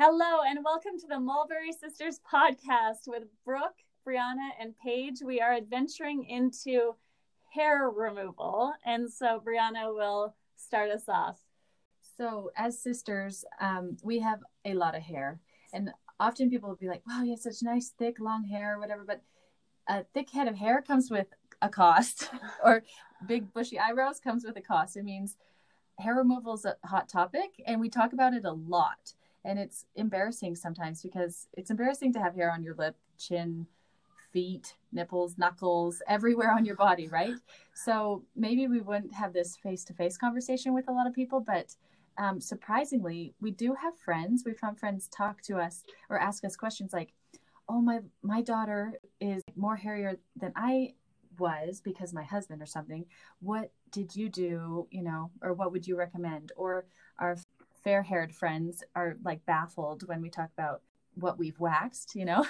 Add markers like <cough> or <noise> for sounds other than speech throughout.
Hello, and welcome to the Mulberry Sisters podcast with Brooke, Brianna, and Paige. We are adventuring into hair removal. And so Brianna will start us off. So, as sisters, um, we have a lot of hair. And often people will be like, wow, you have such nice, thick, long hair, or whatever. But a thick head of hair comes with a cost, <laughs> or big, bushy eyebrows comes with a cost. It means hair removal is a hot topic, and we talk about it a lot. And it's embarrassing sometimes because it's embarrassing to have hair on your lip, chin, feet, nipples, knuckles, everywhere on your body, right? So maybe we wouldn't have this face to face conversation with a lot of people, but um, surprisingly, we do have friends. We've had friends talk to us or ask us questions like, "Oh, my my daughter is more hairier than I was because my husband or something. What did you do? You know, or what would you recommend?" Or our fair haired friends are like baffled when we talk about what we've waxed, you know?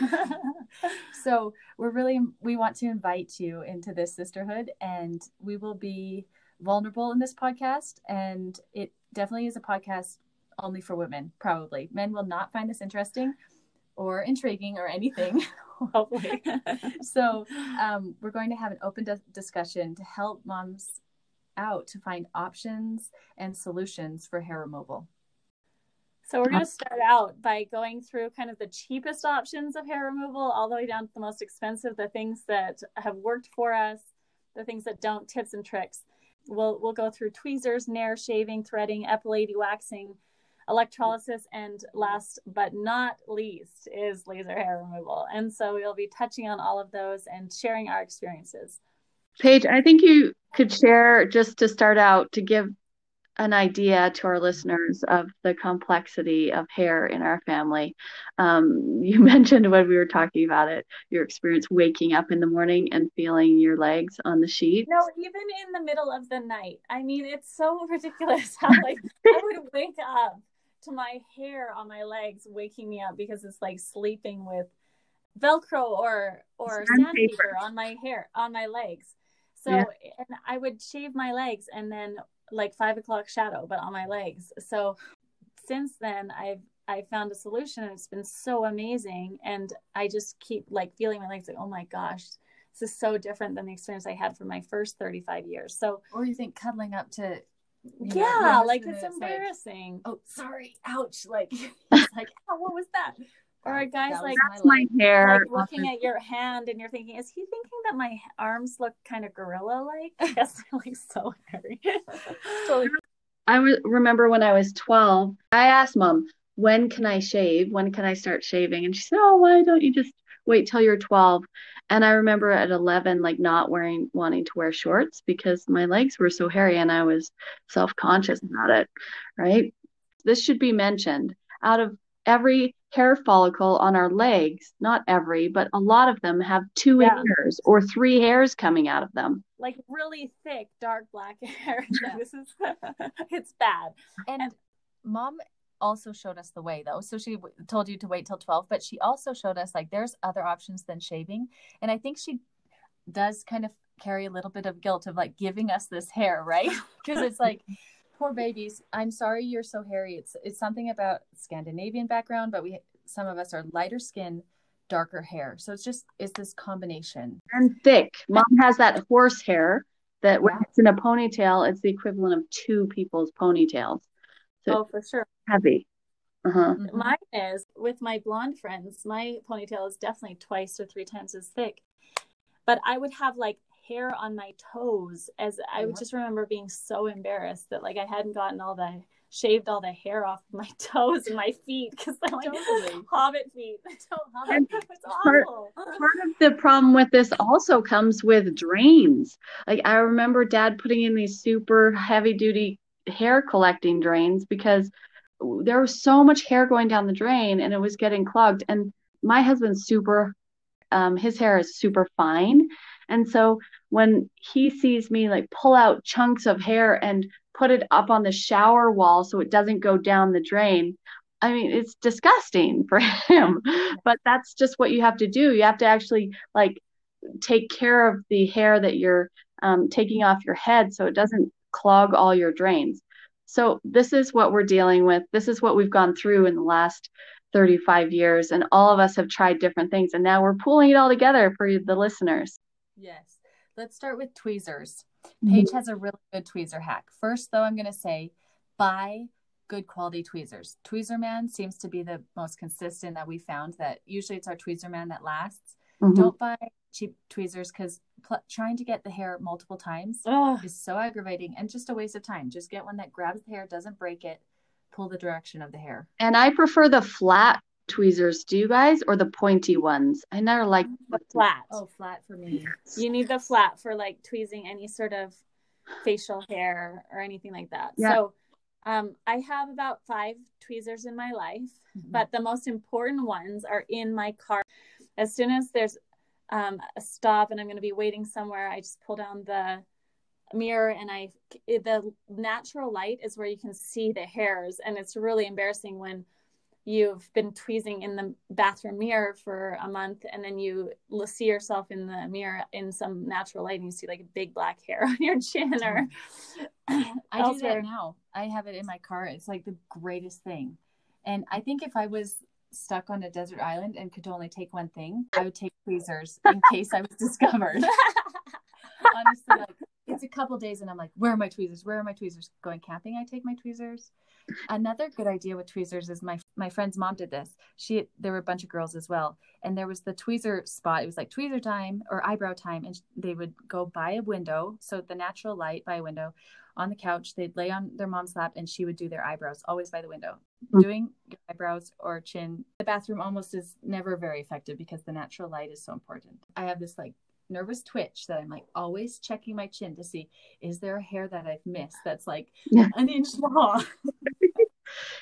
<laughs> so we're really, we want to invite you into this sisterhood and we will be vulnerable in this podcast. And it definitely is a podcast only for women, probably. Men will not find this interesting or intriguing or anything. <laughs> Hopefully. <laughs> so um, we're going to have an open di- discussion to help moms out to find options and solutions for hair removal. So we're going to uh-huh. start out by going through kind of the cheapest options of hair removal all the way down to the most expensive, the things that have worked for us, the things that don't, tips and tricks. We'll we'll go through tweezers, nair, shaving, threading, epilating, waxing, electrolysis, and last but not least is laser hair removal. And so we'll be touching on all of those and sharing our experiences. Paige, I think you could share just to start out to give an idea to our listeners of the complexity of hair in our family. Um, you <laughs> mentioned when we were talking about it, your experience waking up in the morning and feeling your legs on the sheet. No, even in the middle of the night. I mean, it's so <laughs> ridiculous how like I would <laughs> wake up to my hair on my legs waking me up because it's like sleeping with velcro or or sandpaper on my hair on my legs so yeah. and i would shave my legs and then like five o'clock shadow, but on my legs. So since then, I've I found a solution and it's been so amazing. And I just keep like feeling my legs like, oh my gosh, this is so different than the experience I had for my first 35 years. So, or you think cuddling up to, yeah, know, like it's embarrassing. Like, oh, sorry, ouch. Like, <laughs> like, oh, what was that? Or a guy's like, that's my, hair. Like uh, looking at your hand and you're thinking, is he thinking that my arms look kind of gorilla like? Yes, <laughs> <laughs> they're like so hairy. <laughs> I re- remember when I was 12, I asked mom, when can I shave? When can I start shaving? And she said, oh, why don't you just wait till you're 12? And I remember at 11, like not wearing, wanting to wear shorts because my legs were so hairy and I was self conscious about it. Right. This should be mentioned out of every hair follicle on our legs, not every, but a lot of them have two yeah. hairs or three hairs coming out of them. Like really thick, dark black <laughs> hair. <laughs> this is <laughs> it's bad. And, and mom also showed us the way though. So she w- told you to wait till 12, but she also showed us like there's other options than shaving. And I think she does kind of carry a little bit of guilt of like giving us this hair, right? Because it's like poor babies. I'm sorry you're so hairy. It's it's something about Scandinavian background, but we some of us are lighter skin, darker hair. So it's just it's this combination. And thick. Mom has that horse hair that when yeah. it's in a ponytail, it's the equivalent of two people's ponytails. So oh, for sure. Heavy. Uh-huh. Mm-hmm. Mine is with my blonde friends. My ponytail is definitely twice or three times as thick. But I would have like hair on my toes as I would just remember being so embarrassed that like I hadn't gotten all the shaved all the hair off my <laughs> toes and my feet because they're like totally. hobbit feet. <laughs> hobbit. It's part, part of the problem with this also comes with drains. Like I remember dad putting in these super heavy duty hair collecting drains because there was so much hair going down the drain and it was getting clogged. And my husband's super, um, his hair is super fine. And so when he sees me like pull out chunks of hair and put it up on the shower wall so it doesn't go down the drain, I mean, it's disgusting <laughs> for him, but that's just what you have to do. You have to actually like take care of the hair that you're um, taking off your head so it doesn't clog all your drains. So, this is what we're dealing with. This is what we've gone through in the last 35 years and all of us have tried different things and now we're pulling it all together for the listeners. Yes. Let's start with tweezers. Paige has a really good tweezer hack. First, though, I'm going to say buy good quality tweezers. Tweezerman seems to be the most consistent that we found that usually it's our Tweezerman that lasts. Mhm. Don't buy cheap tweezers because pl- trying to get the hair multiple times Ugh. is so aggravating and just a waste of time. Just get one that grabs the hair, doesn't break it, pull the direction of the hair. And I prefer the flat tweezers. Do you guys or the pointy ones? I never like the flat. Oh, flat for me. You need the flat for like tweezing any sort of facial hair or anything like that. Yeah. So um, I have about five tweezers in my life, Mm-hmm. but the most important ones are in my car. As soon as there's um, a stop and I'm going to be waiting somewhere, I just pull down the mirror and I the natural light is where you can see the hairs and it's really embarrassing when you've been tweezing in the bathroom mirror for a month and then you see yourself in the mirror in some natural light and you see like a big black hair <laughs> on your chin or mm-hmm. <clears throat> I do that now. I have it in my car. It's like the greatest thing. And I think if I was stuck on a desert island and could only take one thing, I would take tweezers in case I was <laughs> discovered. <laughs> Honestly, like it's a couple days and I'm like, where are my tweezers? Where are my tweezers? Going camping, I take my tweezers. Another good idea with tweezers is my my friend's mom did this. She there were a bunch of girls as well, and there was the tweezer spot. It was like tweezer time or eyebrow time, and they would go by a window, so the natural light by a window, on the couch. They'd lay on their mom's lap, and she would do their eyebrows always by the window. Mhm. Doing your eyebrows or chin, the bathroom almost is never very effective because the natural light is so important. I have this like nervous twitch that I'm like always checking my chin to see is there a hair that I've missed that's like Yeah. an inch long. <laughs>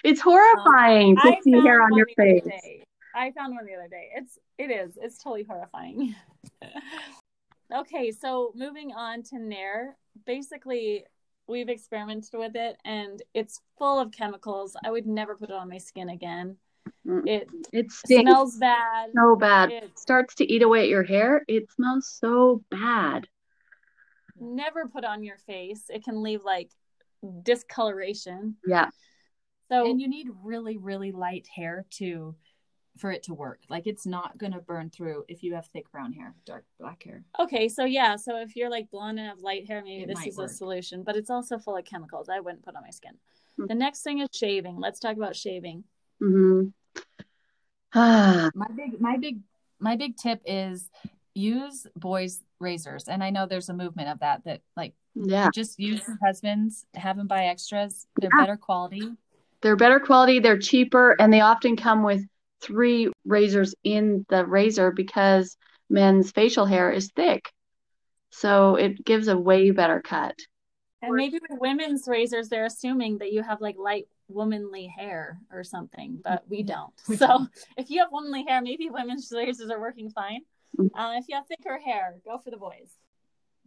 It's horrifying um, to I see hair on your one the other face. I found one the other day. It's it is. It's totally horrifying. <laughs> okay, so moving on to Nair. Basically, we've experimented with it and it's full of chemicals. I would never put it on my skin again. It It stinks smells bad. so bad. It It starts to eat away at your hair. It smells so bad. never put on your face. It can leave like discoloration. Yeah. So and you need really really light hair to for it to work. Like it's not going to burn through if you have thick brown hair, dark black hair. Okay, so yeah, so if you're like blonde and have light hair, maybe It this is work. a solution, but it's also full of chemicals. I wouldn't put on my skin. Hmm. The next thing is shaving. Let's talk about shaving. hmm Ah, My big my big my big tip is use boys razors. And I know there's a movement of that that like yeah. just use your husbands, have them buy extras. They're Yeah. better quality. They're better quality, they're cheaper, and they often come with three razors in the razor because men's facial hair is thick. So it gives a way better cut. And maybe with women's razors, they're assuming that you have like light womanly hair or something, but we don't. <laughs> So if you have womanly hair, maybe women's lasers are working fine. Mhm. Uh, if you have thicker hair, go for the boys.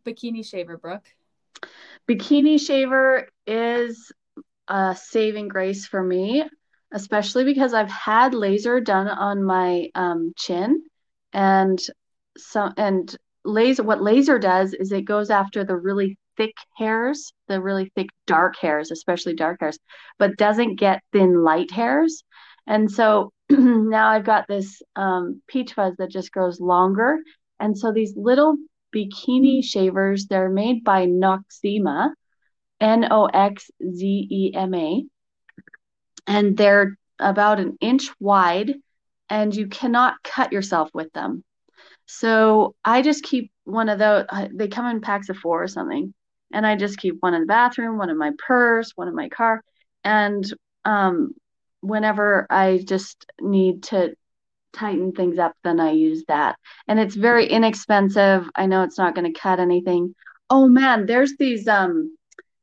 Bikini shaver, Brooke. Bikini shaver is a saving grace for me, especially because I've had laser done on my um, chin, and so and laser. What laser does is it goes after the really thick hairs, the really thick dark hairs, especially dark hairs, but doesn't get thin light hairs. And so <clears throat> now I've got this um, peach fuzz that just grows longer, and so these little bikini shavers. They're made by Noxzema, N O X Z E M A, and they're about an inch wide, and you cannot cut yourself with them. So I just keep one of those. uh, They come in packs of four or something, and I just keep one in the bathroom, one in my purse, one in my car, and um, whenever I just need to tighten things up, then I use that. And it's very inexpensive. I know it's not going to cut anything. Oh man, there's these um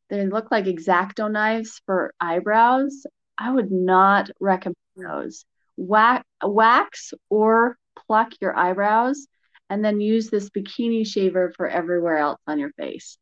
they look like X-Acto knives for eyebrows. I would not recommend those. Wax, wax or pluck your eyebrows and then use this bikini shaver for everywhere else on your face.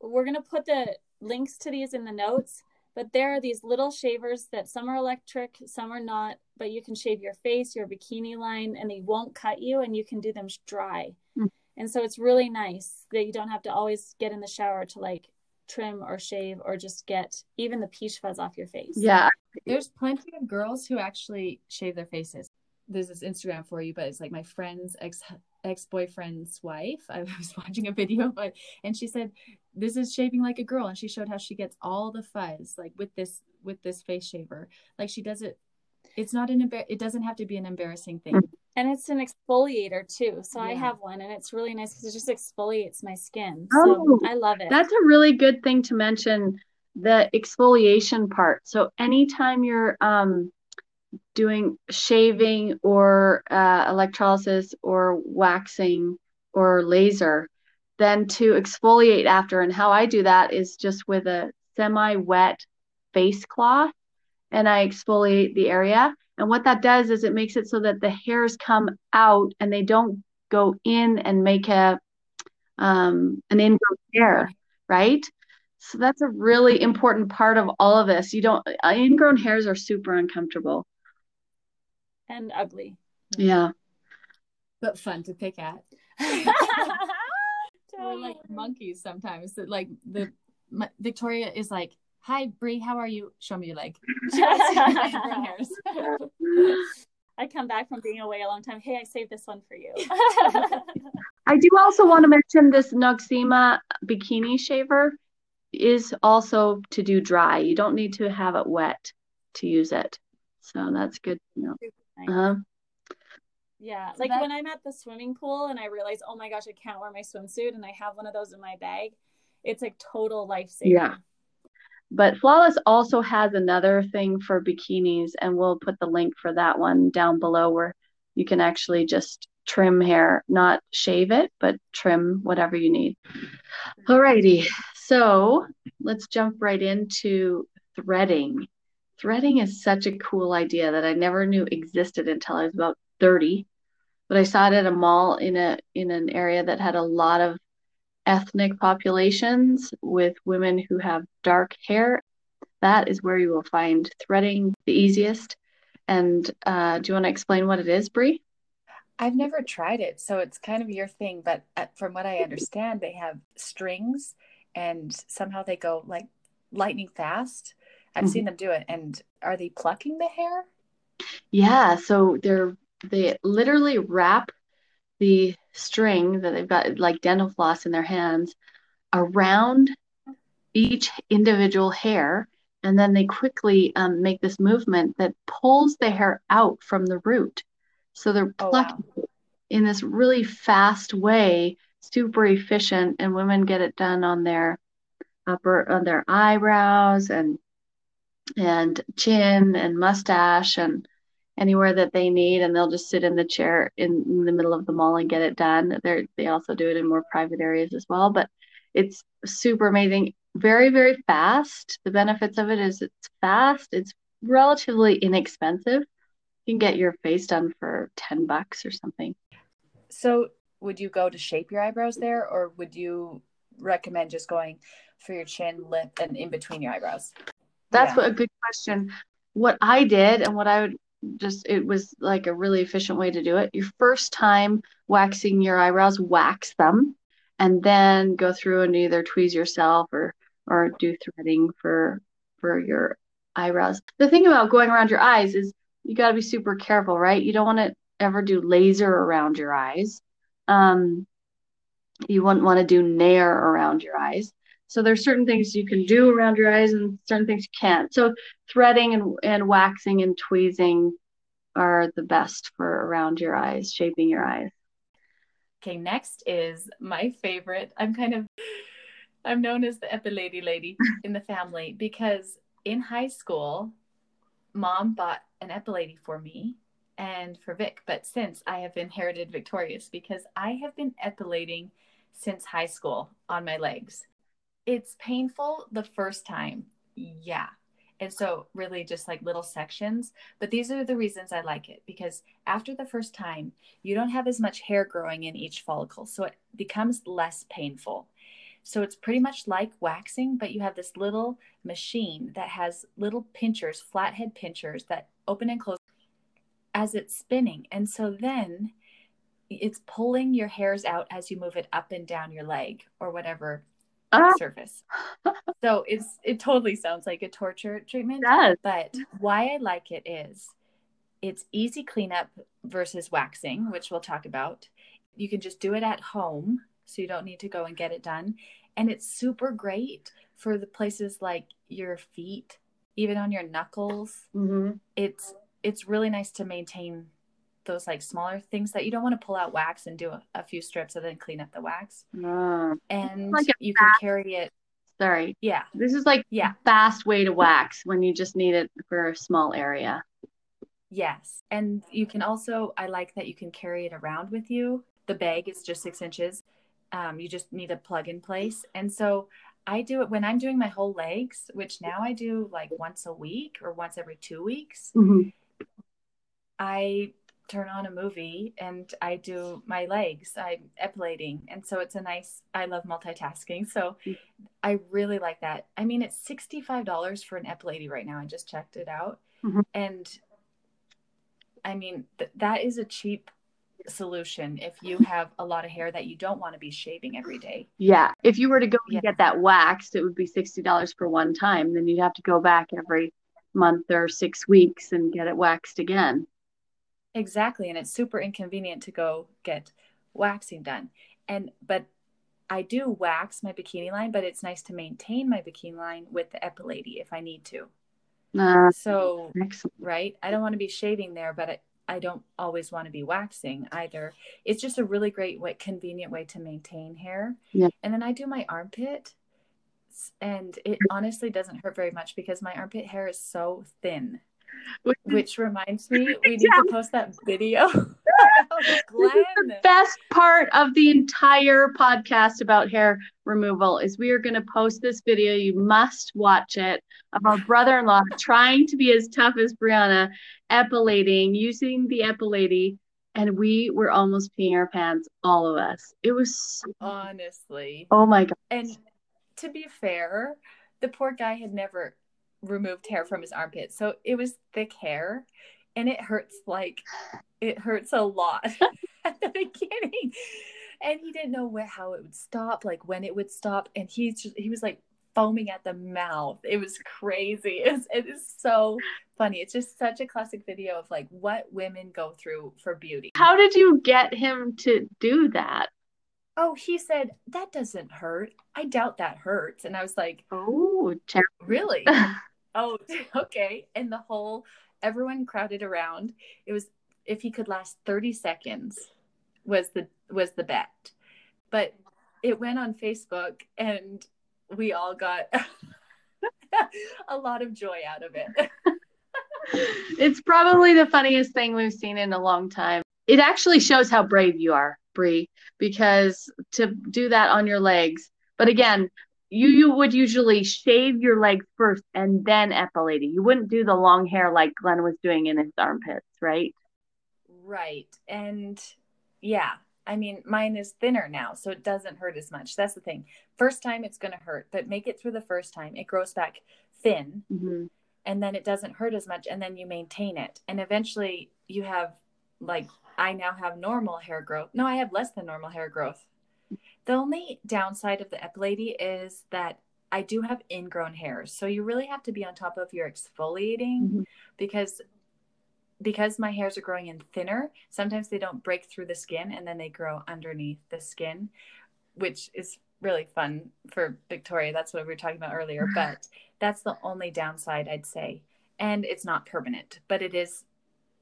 We're going to put the links to these in the notes, but there are these little shavers that some are electric, some are not, but you can shave your face, your bikini line, and they won't cut you and you can do them dry. Mm. And so it's really nice that you don't have to always get in the shower to like trim or shave or just get even the peach fuzz off your face. Yeah, There's plenty of girls who actually shave their faces. There's this Instagram for you, but it's like my friend's ex ex boyfriend's wife. <laughs> I was watching a video, but and she said this is shaving like a girl, and she showed how she gets all the fuzz like with this with this face shaver. Like she does it. It's not an embar- It doesn't have to be an embarrassing thing. And it's an exfoliator too. So I have one and it's really nice because it just exfoliates my skin. Oh, I love it. That's a really good thing to mention, the exfoliation part. So anytime you're um, doing shaving or uh, electrolysis or waxing or laser, then to exfoliate after. And how I do that is just with a semi-wet face cloth and I exfoliate the area. And what that does is it makes it so that the hairs come out and they don't go in and make a um, an ingrown hair, right? So that's a really important part of all of this. You don't, uh, ingrown hairs are super uncomfortable. And ugly. Mm. Yeah. but fun to pick at. <laughs> <laughs> We're like monkeys sometimes. That like the my, Victoria is like, "Hi, Brie, how are you? Show me your leg." <laughs> She wants to see my ingrown hairs. I come back from being away a long time. Hey, I saved this one for you. I do also want to mention this Noxzema bikini shaver is also to do dry. You don't need to have it wet to use it. So that's good to know. Uh-huh. yeah, So like that- when I'm at the swimming pool and I realize, oh my gosh, I can't wear my swimsuit, and I have one of those in my bag. It's like total lifesaver. Yeah. But Flawless also has another thing for bikinis, and we'll put the link for that one down below where you can actually just trim hair, not shave it, but trim whatever you need. Alrighty, so let's jump right into threading. Threading is such a cool idea that I never knew existed until I was about 30. But I saw it at a mall in a in an area that had a lot of ethnic populations with women who have dark hair. That is where you will find threading the easiest. And uh, do you want to explain what it is, Brie? I've never tried it, so it's kind of your thing. But uh, from what I understand, they have strings, and somehow they go like lightning fast. I've Mhm. seen them do it. And are they plucking the hair? Yeah, so they're they literally wrap the string that they've got like dental floss in their hands around each individual hair, and then they quickly um, make this movement that pulls the hair out from the root. So they're Oh, wow. plucking in this really fast way, super efficient, and women get it done on their upper on their eyebrows and and chin and mustache and anywhere that they need and they'll just sit in the chair in, in the middle of the mall and get it done. They they also do it in more private areas as well, but it's super amazing. Very, very fast. The benefits of it is it's fast, it's relatively inexpensive. You can get your face done for 10 bucks or something. So, would you go to shape your eyebrows there, or would you recommend just going for your chin, lip, and in between your eyebrows? That's Yeah. what a good question. What I did and what I would just it was like a really efficient way to do it. Your first time waxing your eyebrows, wax them and then go through and either tweeze yourself or or do threading for for your eyebrows. The thing about going around your eyes is you got to be super careful, right? You don't want to ever do laser around your eyes. Um, you wouldn't want to do nair around your eyes. So there's certain things you can do around your eyes and certain things you can't. So threading and, and waxing and tweezing are the best for around your eyes, shaping your eyes. Okay, next is my favorite. I'm kind of I'm known as the epilady lady <laughs> in the family because in high school, mom bought an epilady for me and for Vic, but since I have inherited Victoria's because I have been epilating since high school on my legs. It's painful the first time. Yeah. And so, really, just like little sections. But these are the reasons I like it because after the first time, you don't have as much hair growing in each follicle. So, it becomes less painful. So, it's pretty much like waxing, but you have this little machine that has little pinchers, flathead pinchers that open and close as it's spinning. And so, then it's pulling your hairs out as you move it up and down your leg or whatever Ah. surface. so it's it totally sounds like a torture treatment. It does. But why I like it is it's easy cleanup versus waxing, which we'll talk about. You can just do it at home, so you don't need to go and get it done. And it's super great for the places like your feet, even on your knuckles. hmm It's it's really nice to maintain those like smaller things that you don't want to pull out wax and do a, a few strips and then clean up the wax. Ah, And Like you can carry it. sorry. Yeah. This is like Yeah. a fast way to wax when you just need it for a small area. Yes. And you can also, I like that you can carry it around with you. The bag is just six inches. Um, you just need a plug in place. And so I do it when I'm doing my whole legs, which now I do like once a week or once every two weeks. Mhm. I turn on a movie and I do my legs. I'm epilating. And so it's a nice, I love multitasking. So I really like that. I mean, it's $65 for an epilady right now. I just checked it out. Mhm. And I mean, th- that is a cheap solution if you have a lot of hair that you don't want to be shaving every day. Yeah. If you were to go and Yeah. get that waxed, it would be $60 for one time. Then you'd have to go back every month or six weeks and get it waxed again. Exactly. And it's super inconvenient to go get waxing done. And, but I do wax my bikini line, but it's nice to maintain my bikini line with the epilady if I need to. Uh, So, excellent. right, I don't want to be shaving there, but I, I don't always want to be waxing either. It's just a really great way, convenient way to maintain hair. Yeah. And then I do my armpit, and it honestly doesn't hurt very much because my armpit hair is so thin. Which Which reminds me, <laughs> we need to post that video. <laughs> of <laughs> the best part of the entire podcast about hair removal is we are going to post this video. You must watch it of our brother-in-law trying to be as tough as Brianna, epilating, using the epilady, and we were almost peeing our pants, all of us. It was so, Honestly. oh my god. And to be fair, the poor guy had never removed hair from his armpit. So it was thick hair and it hurts like it hurts a lot <laughs> at the beginning. And he didn't know where how it would stop, like when it would stop. And he's just, he was like foaming at the mouth. It was crazy. It, was, it is so funny. It's just such a classic video of like what women go through for beauty. How did you get him to do that? Oh, he said, that doesn't hurt. I doubt that hurts. And I was like, Oh, Really? <laughs> oh, <laughs> okay. And the whole everyone crowded around. It was if he could last 30 seconds was the was the bet. But it went on Facebook and we all got <laughs> a lot of joy out of it. it's probably the funniest thing we've seen in a long time. It actually shows how brave you are, Because to do that on your legs. But again, you you would usually shave your legs first and then epilate. You wouldn't do the long hair like Glenn was doing in his armpits, right? Right. And yeah, I mean, mine is thinner now, so it doesn't hurt as much. That's the thing. First time it's going to hurt, but make it through the first time. It grows back thin Mm-hmm. and then it doesn't hurt as much and then you maintain it. And eventually you have like I now have normal hair growth. No, I have less than normal hair growth. The only downside of the epilady is that I do have ingrown hairs. So you really have to be on top of your exfoliating Mhm. because because my hairs are growing in thinner, sometimes they don't break through the skin and then they grow underneath the skin, which is really fun for Victoria. That's what we were talking about earlier, <laughs> but that's the only downside I'd say. And it's not permanent, but it is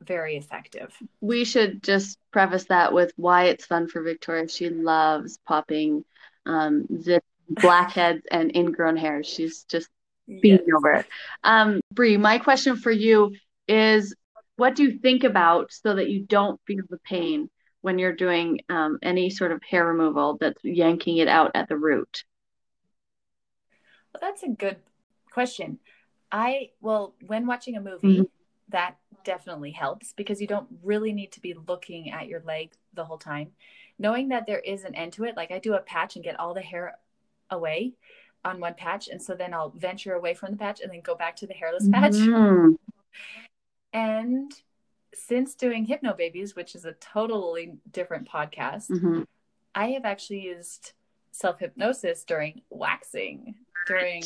very effective. We should just preface that with why it's fun for Victoria. She loves popping um, zip blackheads and ingrown hairs. She's just beating over it. Um, Bree, my question for you is what do you think about so that you don't feel the pain when you're doing um, any sort of hair removal that's yanking it out at the root? Well, that's a good question. I, well, when watching a movie, Mhm. that definitely helps because you don't really need to be looking at your leg the whole time. Knowing that there is an end to it, like I do a patch and get all the hair away on one patch. And so then I'll venture away from the patch and then go back to the hairless patch. Mhm. And since doing Hypnobabies, which is a totally different podcast, Mhm. I have actually used self hypnosis during waxing. During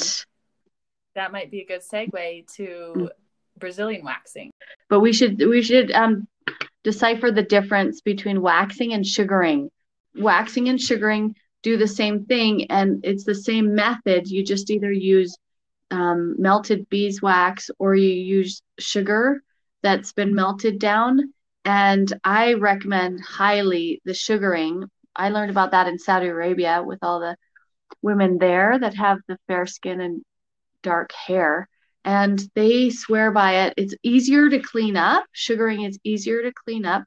that might be a good segue to Brazilian waxing. But we should we should um, decipher the difference between waxing and sugaring. Waxing and sugaring do the same thing, and it's the same method. You just either use um, melted beeswax or you use sugar that's been melted down. And I recommend highly the sugaring. I learned about that in Saudi Arabia with all the women there that have the fair skin and dark hair. And they swear by it. It's easier to clean up. Sugaring is easier to clean up.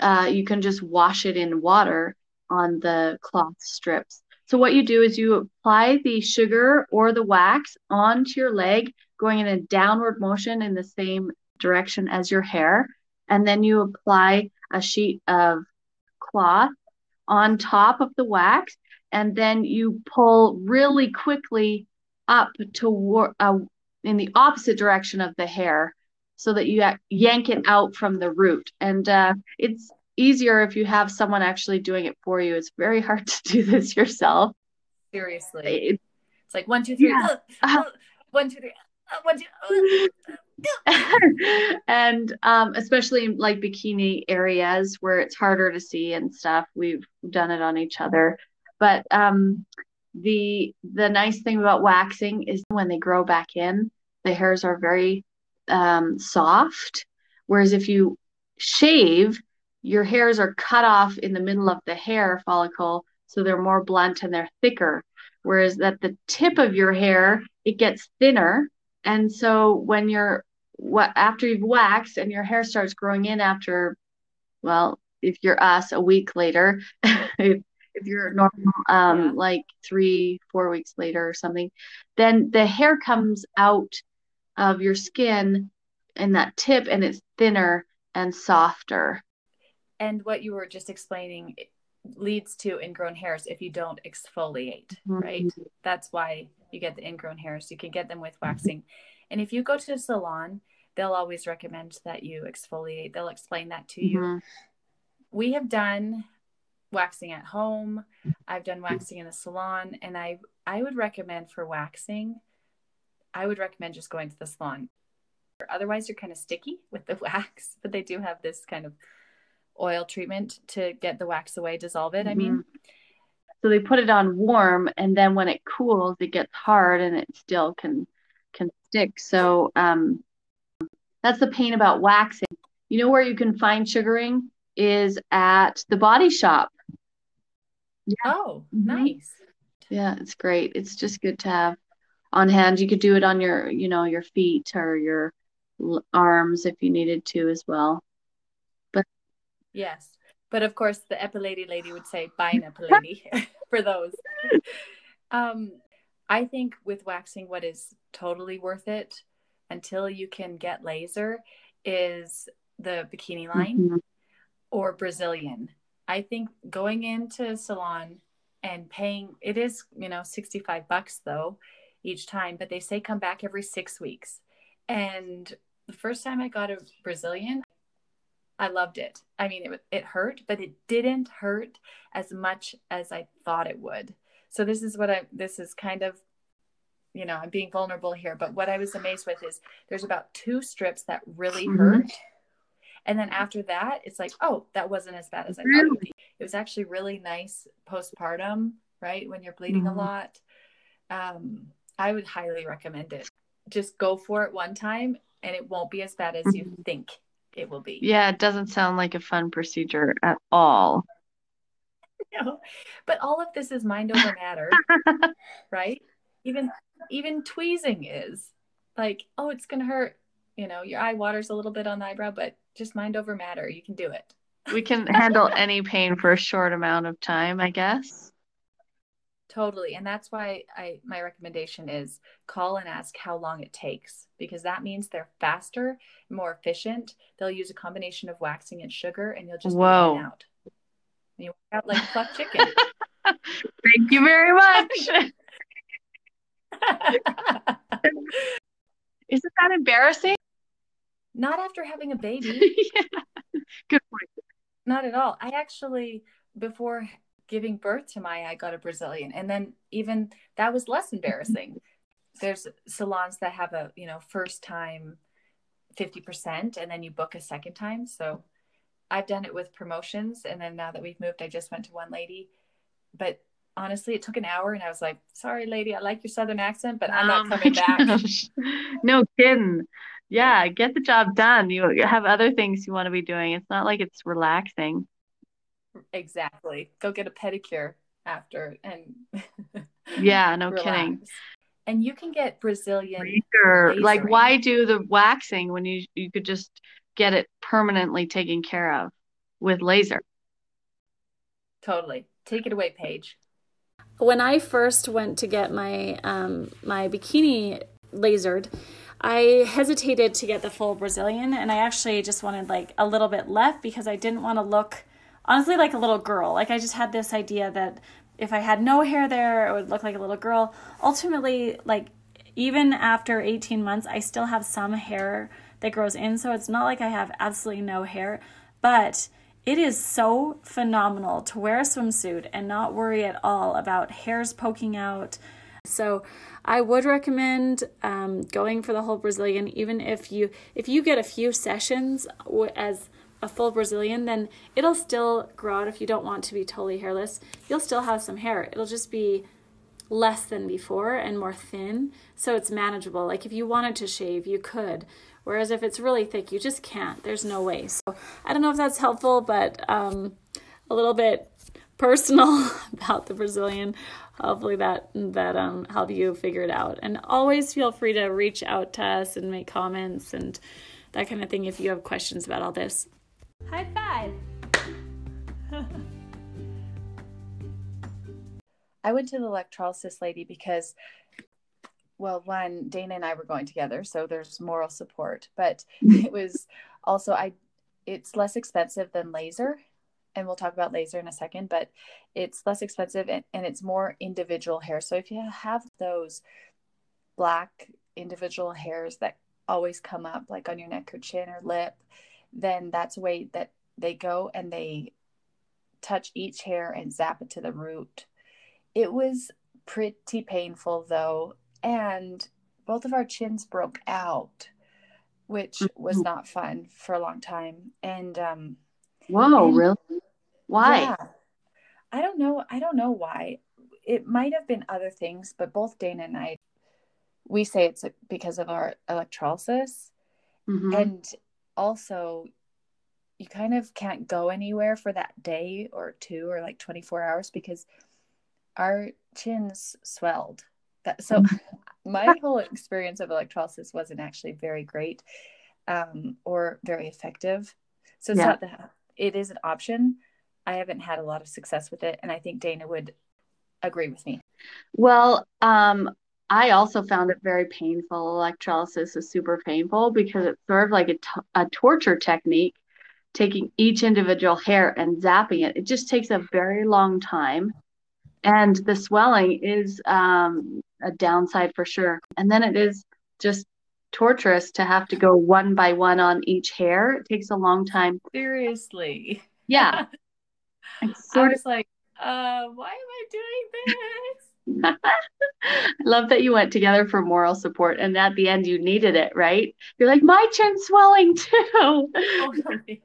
Uh, you can just wash it in water on the cloth strips. So what you do is you apply the sugar or the wax onto your leg, going in a downward motion in the same direction as your hair. And then you apply a sheet of cloth on top of the wax. And then you pull really quickly up toward uh, in the opposite direction of the hair so that you yank it out from the root. And uh, it's easier if you have someone actually doing it for you. It's very hard <laughs> to do this yourself. Seriously. It- It's like one, two, three, Yeah. uh, one, two, three, uh, one, two, <laughs> and um, especially in like bikini areas where it's harder to see and stuff, we've done it on each other. But um, the the nice thing about waxing is when they grow back in, the hairs are very um, soft. Whereas if you shave, your hairs are cut off in the middle of the hair follicle, so they're more blunt and they're thicker. Whereas at the tip of your hair, it gets thinner. And so when you're what after you've waxed and your hair starts growing in after, well, if you're us, a week later, <laughs> if you're normal, um, Yeah. like three, four weeks later or something, then the hair comes out of your skin in that tip and it's thinner and softer. and what you were just explaining leads to ingrown hairs if you don't exfoliate, right? That's why you get the ingrown hairs. You can get them with waxing. And if you go to a salon, they'll always recommend that you exfoliate. They'll explain that to you. Mhm. We have done waxing at home. I've done waxing in a salon and I I would recommend for waxing I would recommend just going to the salon. Otherwise you're kind of sticky with the <laughs> wax, but they do have this kind of oil treatment to get the wax away, dissolve it. I mean, So they put it on warm, and then when it cools, it gets hard, and it still can can stick. So um, that's the pain about waxing. You know where you can find sugaring is at the body shop. Oh, Mhm. nice. Yeah, it's great. It's just good to have on hand. You could do it on your, you know, your feet or your l- arms if you needed to as well. But yes. But of course, the epilady lady would say, buy an epilady <laughs> for those. Um, I think with waxing, what is totally worth it until you can get laser is the bikini line Mhm. or Brazilian. I think going into a salon and paying, it is, you know, 65 bucks though each time, but they say come back every six weeks. And the first time I got a Brazilian, I loved it. I mean, it, it hurt, but it didn't hurt as much as I thought it would. So this is what I, this is kind of, you know, I'm being vulnerable here, but what I was amazed with is there's about two strips that really Mhm. hurt. And then after that, it's like, oh, that wasn't as bad as I thought it would be. It was actually really nice postpartum, right? When you're bleeding Mhm. a lot. Um, I would highly recommend it. Just go for it one time and it won't be as bad as you think it will be. Yeah, it doesn't sound like a fun procedure at all. <laughs> know? But all of this is mind over matter, <laughs> right? Even even tweezing is like, oh, it's gonna hurt. You know, your eye waters a little bit on the eyebrow, but just mind over matter. You can do it. We can <laughs> handle any pain for a short amount of time, I guess. Totally. And that's why I my recommendation is call and ask how long it takes because that means they're faster, more efficient. They'll use a combination of waxing and sugar and you'll just Whoa. out. And you work out like a plucked chicken. <laughs> <laughs> Thank you very much. Isn't that embarrassing? Not after having a <laughs> baby. yeah. Good point. Not at all. I actually, before giving birth to Maya, I got a Brazilian. And then even that was less <laughs> embarrassing. There's salons that have a, you know, first time 50% and then you book a second time. So I've done it with promotions. And then now that we've moved, I just went to one lady. But honestly, it took an hour and I was like, sorry, lady, I like your Southern accent, but I'm not Oh coming back. No kidding. Yeah, get the job done. You have other things you want to be doing. It's not like it's relaxing. Exactly. Go get a pedicure after and <laughs> Yeah, no kidding. And you can get Brazilian Laser. Like, why do the waxing when you you could just get it permanently taken care of with laser? Totally. Take it away, Paige. when I first went to get my um, my bikini lasered, I hesitated to get the full Brazilian, and I actually just wanted like a little bit left because I didn't want to look honestly like a little girl. Like I just had this idea that if I had no hair there, it would look like a little girl. Ultimately, like even after 18 months, I still have some hair that grows in, so it's not like I have absolutely no hair, but it is so phenomenal to wear a swimsuit and not worry at all about hairs poking out. So I would recommend um, going for the whole Brazilian, even if you if you get a few sessions as a full Brazilian, then it'll still grow out if you don't want to be totally hairless. You'll still have some hair. It'll just be less than before and more thin, so it's manageable. Like if you wanted to shave, you could. Whereas if it's really thick, you just can't. There's no way. So I don't know if that's helpful, but um, a little bit personal <laughs> about the Brazilian. Hopefully that that um help you figure it out. And always feel free to reach out to us and make comments and that kind of thing if you have questions about all this. High five. <laughs> I went to the electrolysis lady because, well, one, Dana and I were going together, so there's moral support. But <laughs> it was also I, it's less expensive than laser, and we'll talk about laser in a second. But it's less expensive and, and it's more individual hair. So if you have those black individual hairs that always come up, like on your neck or chin or lip, then that's a way that they go and they touch each hair and zap it to the root. It was pretty painful though, and both of our chins broke out, which was Mhm. not fun for a long time. And um Whoa, And- really? Why? yeah. I don't know. I don't know why. It might have been other things, but both Dana and I we say it's because of our electrolysis Mhm. and also you kind of can't go anywhere for that day or two or like 24 hours because our chins swelled that so <laughs> my whole experience of electrolysis wasn't actually very great um, or very effective so it's Yeah. not that it is an option i haven't had a lot of success with it and i think dana would agree with me Well, um, I also found it very painful. Electrolysis is super painful because it's sort of like a, t- a torture technique, taking each individual hair and zapping it. It just takes a very long time. And the swelling is um, a downside for sure. And then it is just torturous to have to go one by one on each hair. It takes a long time. seriously Yeah. <laughs> It's i sort of was like uh why am i doing this <laughs> I love that you went together for moral support and at the end you needed it, right? You're like, my chin's swelling <laughs> too. totally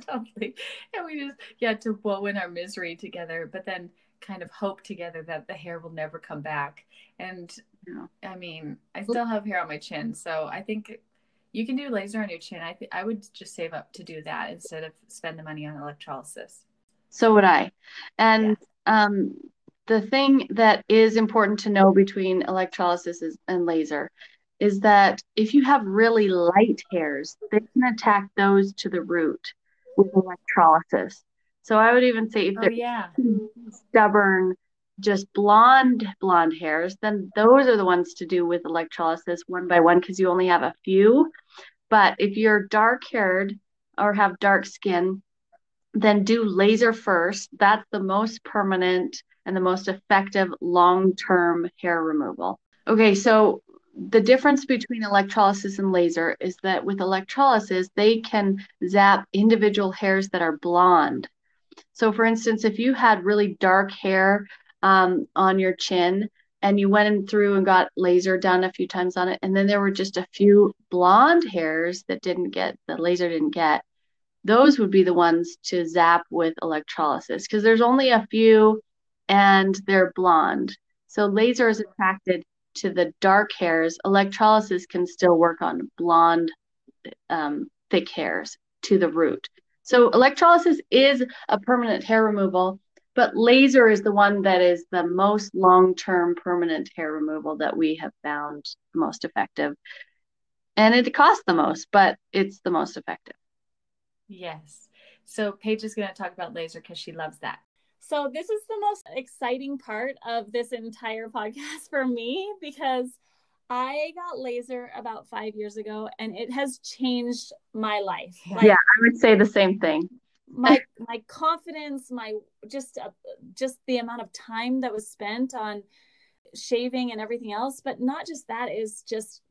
totally and we just yeah to woe in our misery together but then kind of hope together that the hair will never come back and Yeah. i mean i still have hair on my chin so i think you can do laser on your chin i think i would just save up to do that instead of spend the money on electrolysis So would I. And um, the thing that is important to know between electrolysis is, and laser is that if you have really light hairs, they can attack those to the root with electrolysis. So I would even say if oh they're yeah stubborn, just blonde blonde hairs, then those are the ones to do with electrolysis one by one because you only have a few. But if you're dark haired or have dark skin, then do laser first. That's the most permanent and the most effective long term hair removal. Okay, so the difference between electrolysis and laser is that with electrolysis, they can zap individual hairs that are blonde. So, for instance, if you had really dark hair um, on your chin and you went through and got laser done a few times on it, and then there were just a few blonde hairs that didn't get the laser didn't get, those would be the ones to zap with electrolysis because there's only a few and they're blonde. So laser is attracted to the dark hairs. Electrolysis can still work on blonde, um, thick hairs to the root. So electrolysis is a permanent hair removal, but laser is the one that is the most long-term permanent hair removal that we have found most effective. And it costs the most, but it's the most effective. Yes. So Paige is going to talk about laser because she loves that. So this is the most exciting part of this entire <laughs> podcast for me because I got laser about five years ago and it has changed my life. Like, yeah, I would say the same thing. My <laughs> my confidence, my just uh, just the amount of time that was spent on shaving and everything else, but not just that is just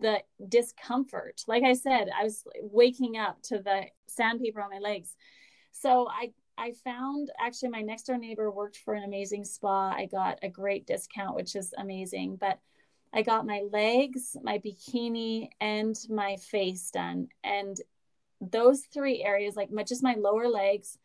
the discomfort. Like I said, I was waking up to the sandpaper on my legs. So I I found actually my next door neighbor worked for an amazing spa. I got a great discount, which is amazing. But I got my legs, my bikini, and my face done. And those three areas, like my, just my lower legs,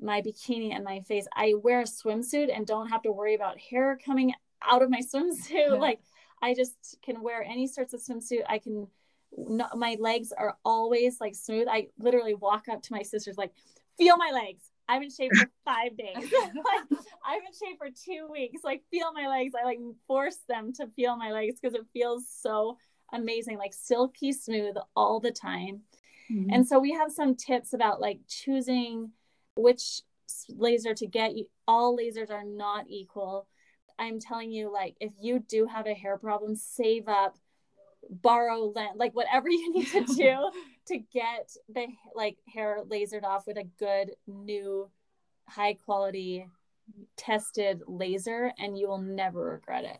my bikini, and my face, I wear a swimsuit and don't have to worry about hair coming out of my swimsuit. like I just can wear any sorts of swimsuit. I can. Not, my legs are always like smooth. I literally walk up to my sisters like, feel my legs. I haven't shaved for <laughs> five days. <laughs> like I haven't shaved for two weeks. Like feel my legs. I like force them to feel my legs because it feels so amazing, like silky smooth all the time. Mm-hmm. And so we have some tips about like choosing which laser to get. All lasers are not equal. I'm telling you, like if you do have a hair problem, save up borrow land like whatever <laughs> you need to do <laughs> to get the like hair lasered off with a good new high quality tested laser and you will never regret it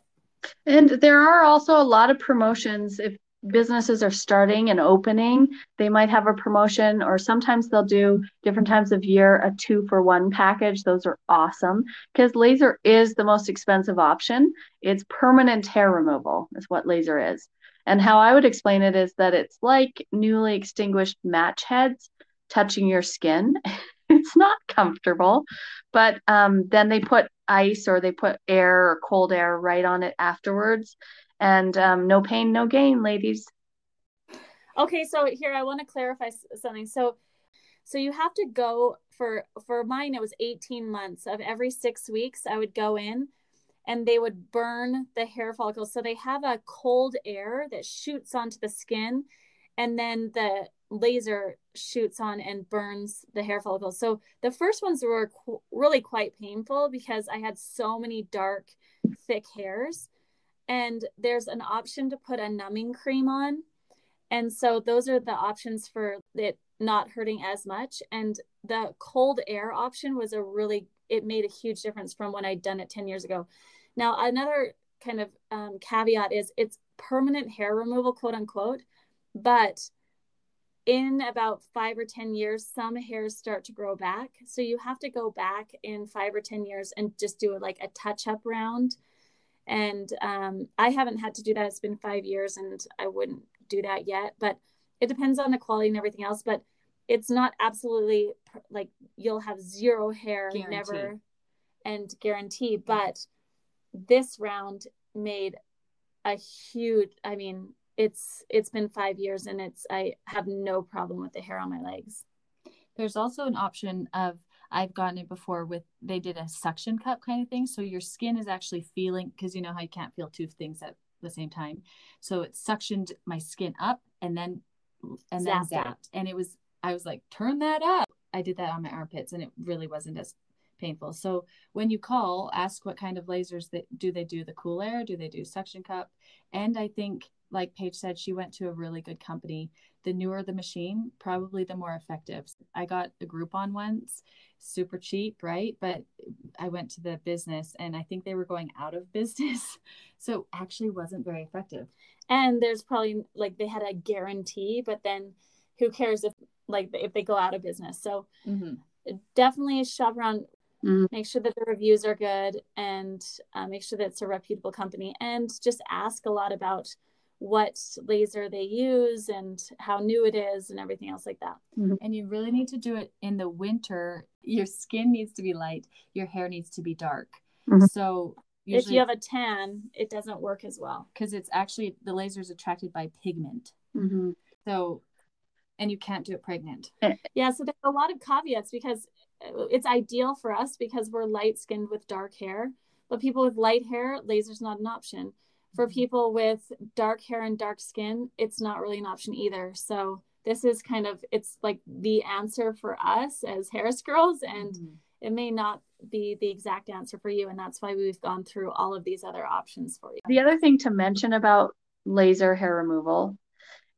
and there are also a lot of promotions if businesses are starting and opening they might have a promotion or sometimes they'll do different times of year a two for one package those are awesome because laser is the most expensive option it's permanent hair removal is what laser is and how I would explain it is that it's like newly extinguished match heads touching your skin. <laughs> it's not comfortable, but um, then they put ice or they put air or cold air right on it afterwards. And um, no pain, no gain, ladies. Okay, so here I want to clarify something. So, so you have to go for for mine. It was eighteen months of every six weeks. I would go in and they would burn the hair follicles. So they have a cold air that shoots onto the skin, and then the laser shoots on and burns the hair follicles. So the first ones were qu- really quite painful because I had so many dark, thick hairs. And there's an option to put a numbing cream on. And so those are the options for it not hurting as much. And the cold air option was a really, it made a huge difference from when I'd done it 10 years ago. Now, another kind of um, caveat is it's permanent hair removal, quote unquote, but in about five or 10 years, some hairs start to grow back. So you have to go back in five or 10 years and just do like a touch up round. And um, I haven't had to do that. It's been five years and I wouldn't do that yet. But it depends on the quality and everything else. But it's not absolutely like you'll have zero hair guarantee. never and guarantee. But this round made a huge i mean it's it's been five years and it's i have no problem with the hair on my legs there's also an option of i've gotten it before with they did a suction cup kind of thing so your skin is actually feeling because you know how you can't feel two things at the same time so it suctioned my skin up and then and then zapped, zapped. and it was i was like turn that up i did that on my armpits and it really wasn't as painful. So when you call, ask what kind of lasers that do they do the cool air? Do they do suction cup? And I think, like Paige said, she went to a really good company. The newer the machine, probably the more effective. I got a Groupon once, super cheap, right? But I went to the business and I think they were going out of <laughs> business. So actually wasn't very effective. And there's probably like they had a guarantee, but then who cares if like if they go out of business. So mm-hmm. definitely shop around Mhm. make sure that the reviews are good and uh, make sure that it's a reputable company and just ask a lot about what laser they use and how new it is and everything else like that And you really need to do it in the winter. Your skin needs to be light, your hair needs to be dark. Mhm. So if you have a tan it doesn't work as well because it's actually the laser is attracted by pigment. Mhm. So and you can't do it pregnant. yeah so there's a lot of caveats because uh, it's ideal for us because we're light skinned with dark hair but people with light hair laser's not an option for people with dark hair and dark skin it's not really an option either so this is kind of it's like the answer for us as Harris girls and Mhm. it may not be the exact answer for you and that's why we've gone through all of these other options for you The other thing to mention about laser hair removal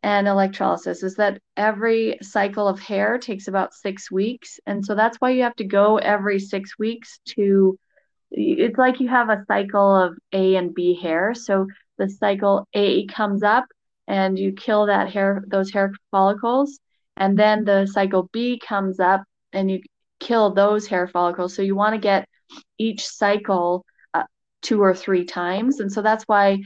and electrolysis is that every cycle of hair takes about six weeks. And so that's why you have to go every six weeks to, it's like you have a cycle of A and B hair. So the cycle A comes up and you kill that hair, those hair follicles. And then the cycle B comes up and you kill those hair follicles. So you want to get each cycle uh, two or three times. And so that's why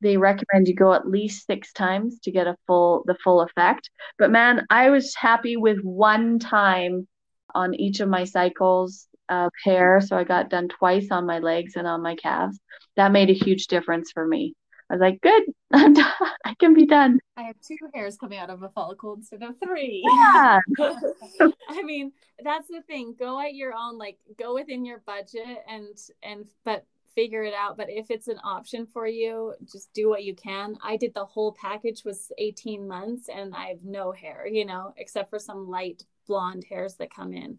they recommend you go at least six times to get a full the full effect. But man, I was happy with one time on each of my cycles of hair. So I got done twice on my legs and on my calves. That made a huge difference for me. I was like, good, <laughs> I'm done. I can be done. I have two hairs coming out of a follicle instead of three. Yeah. <laughs> I mean, that's the thing. Go at your own, like go within your budget and and but figure it out. But if it's an option for you, just do what you can. I did the whole package was 18 months and I have no hair, you know, except for some light blonde hairs that come in.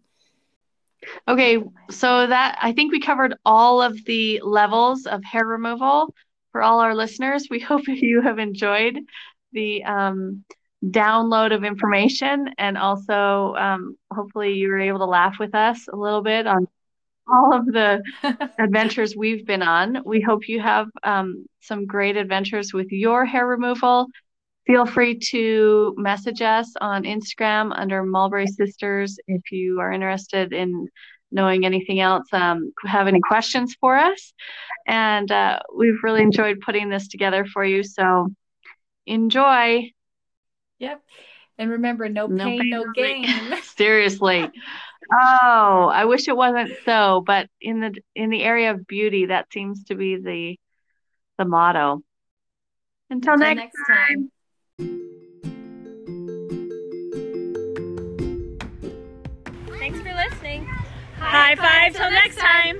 Okay, so that I think we covered all of the levels of hair removal for all our listeners. We <laughs> hope you have enjoyed the um, download of information and also um, hopefully you were able to laugh with us a little bit on all of the <laughs> adventures we've been on. We hope you have um, some great adventures with your hair removal. Feel free to message us on Instagram under Mulberry Sisters if you are interested in knowing anything else, um, have any questions for us. And uh, we've really enjoyed putting this together for you. So enjoy. Yep. And remember, no No pain, pain, no gain. <laughs> <laughs> Seriously. Oh, I wish it wasn't so, but in the in the area of beauty, that seems to be the the motto. Until Until next next time. Thanks for listening. High five till next time.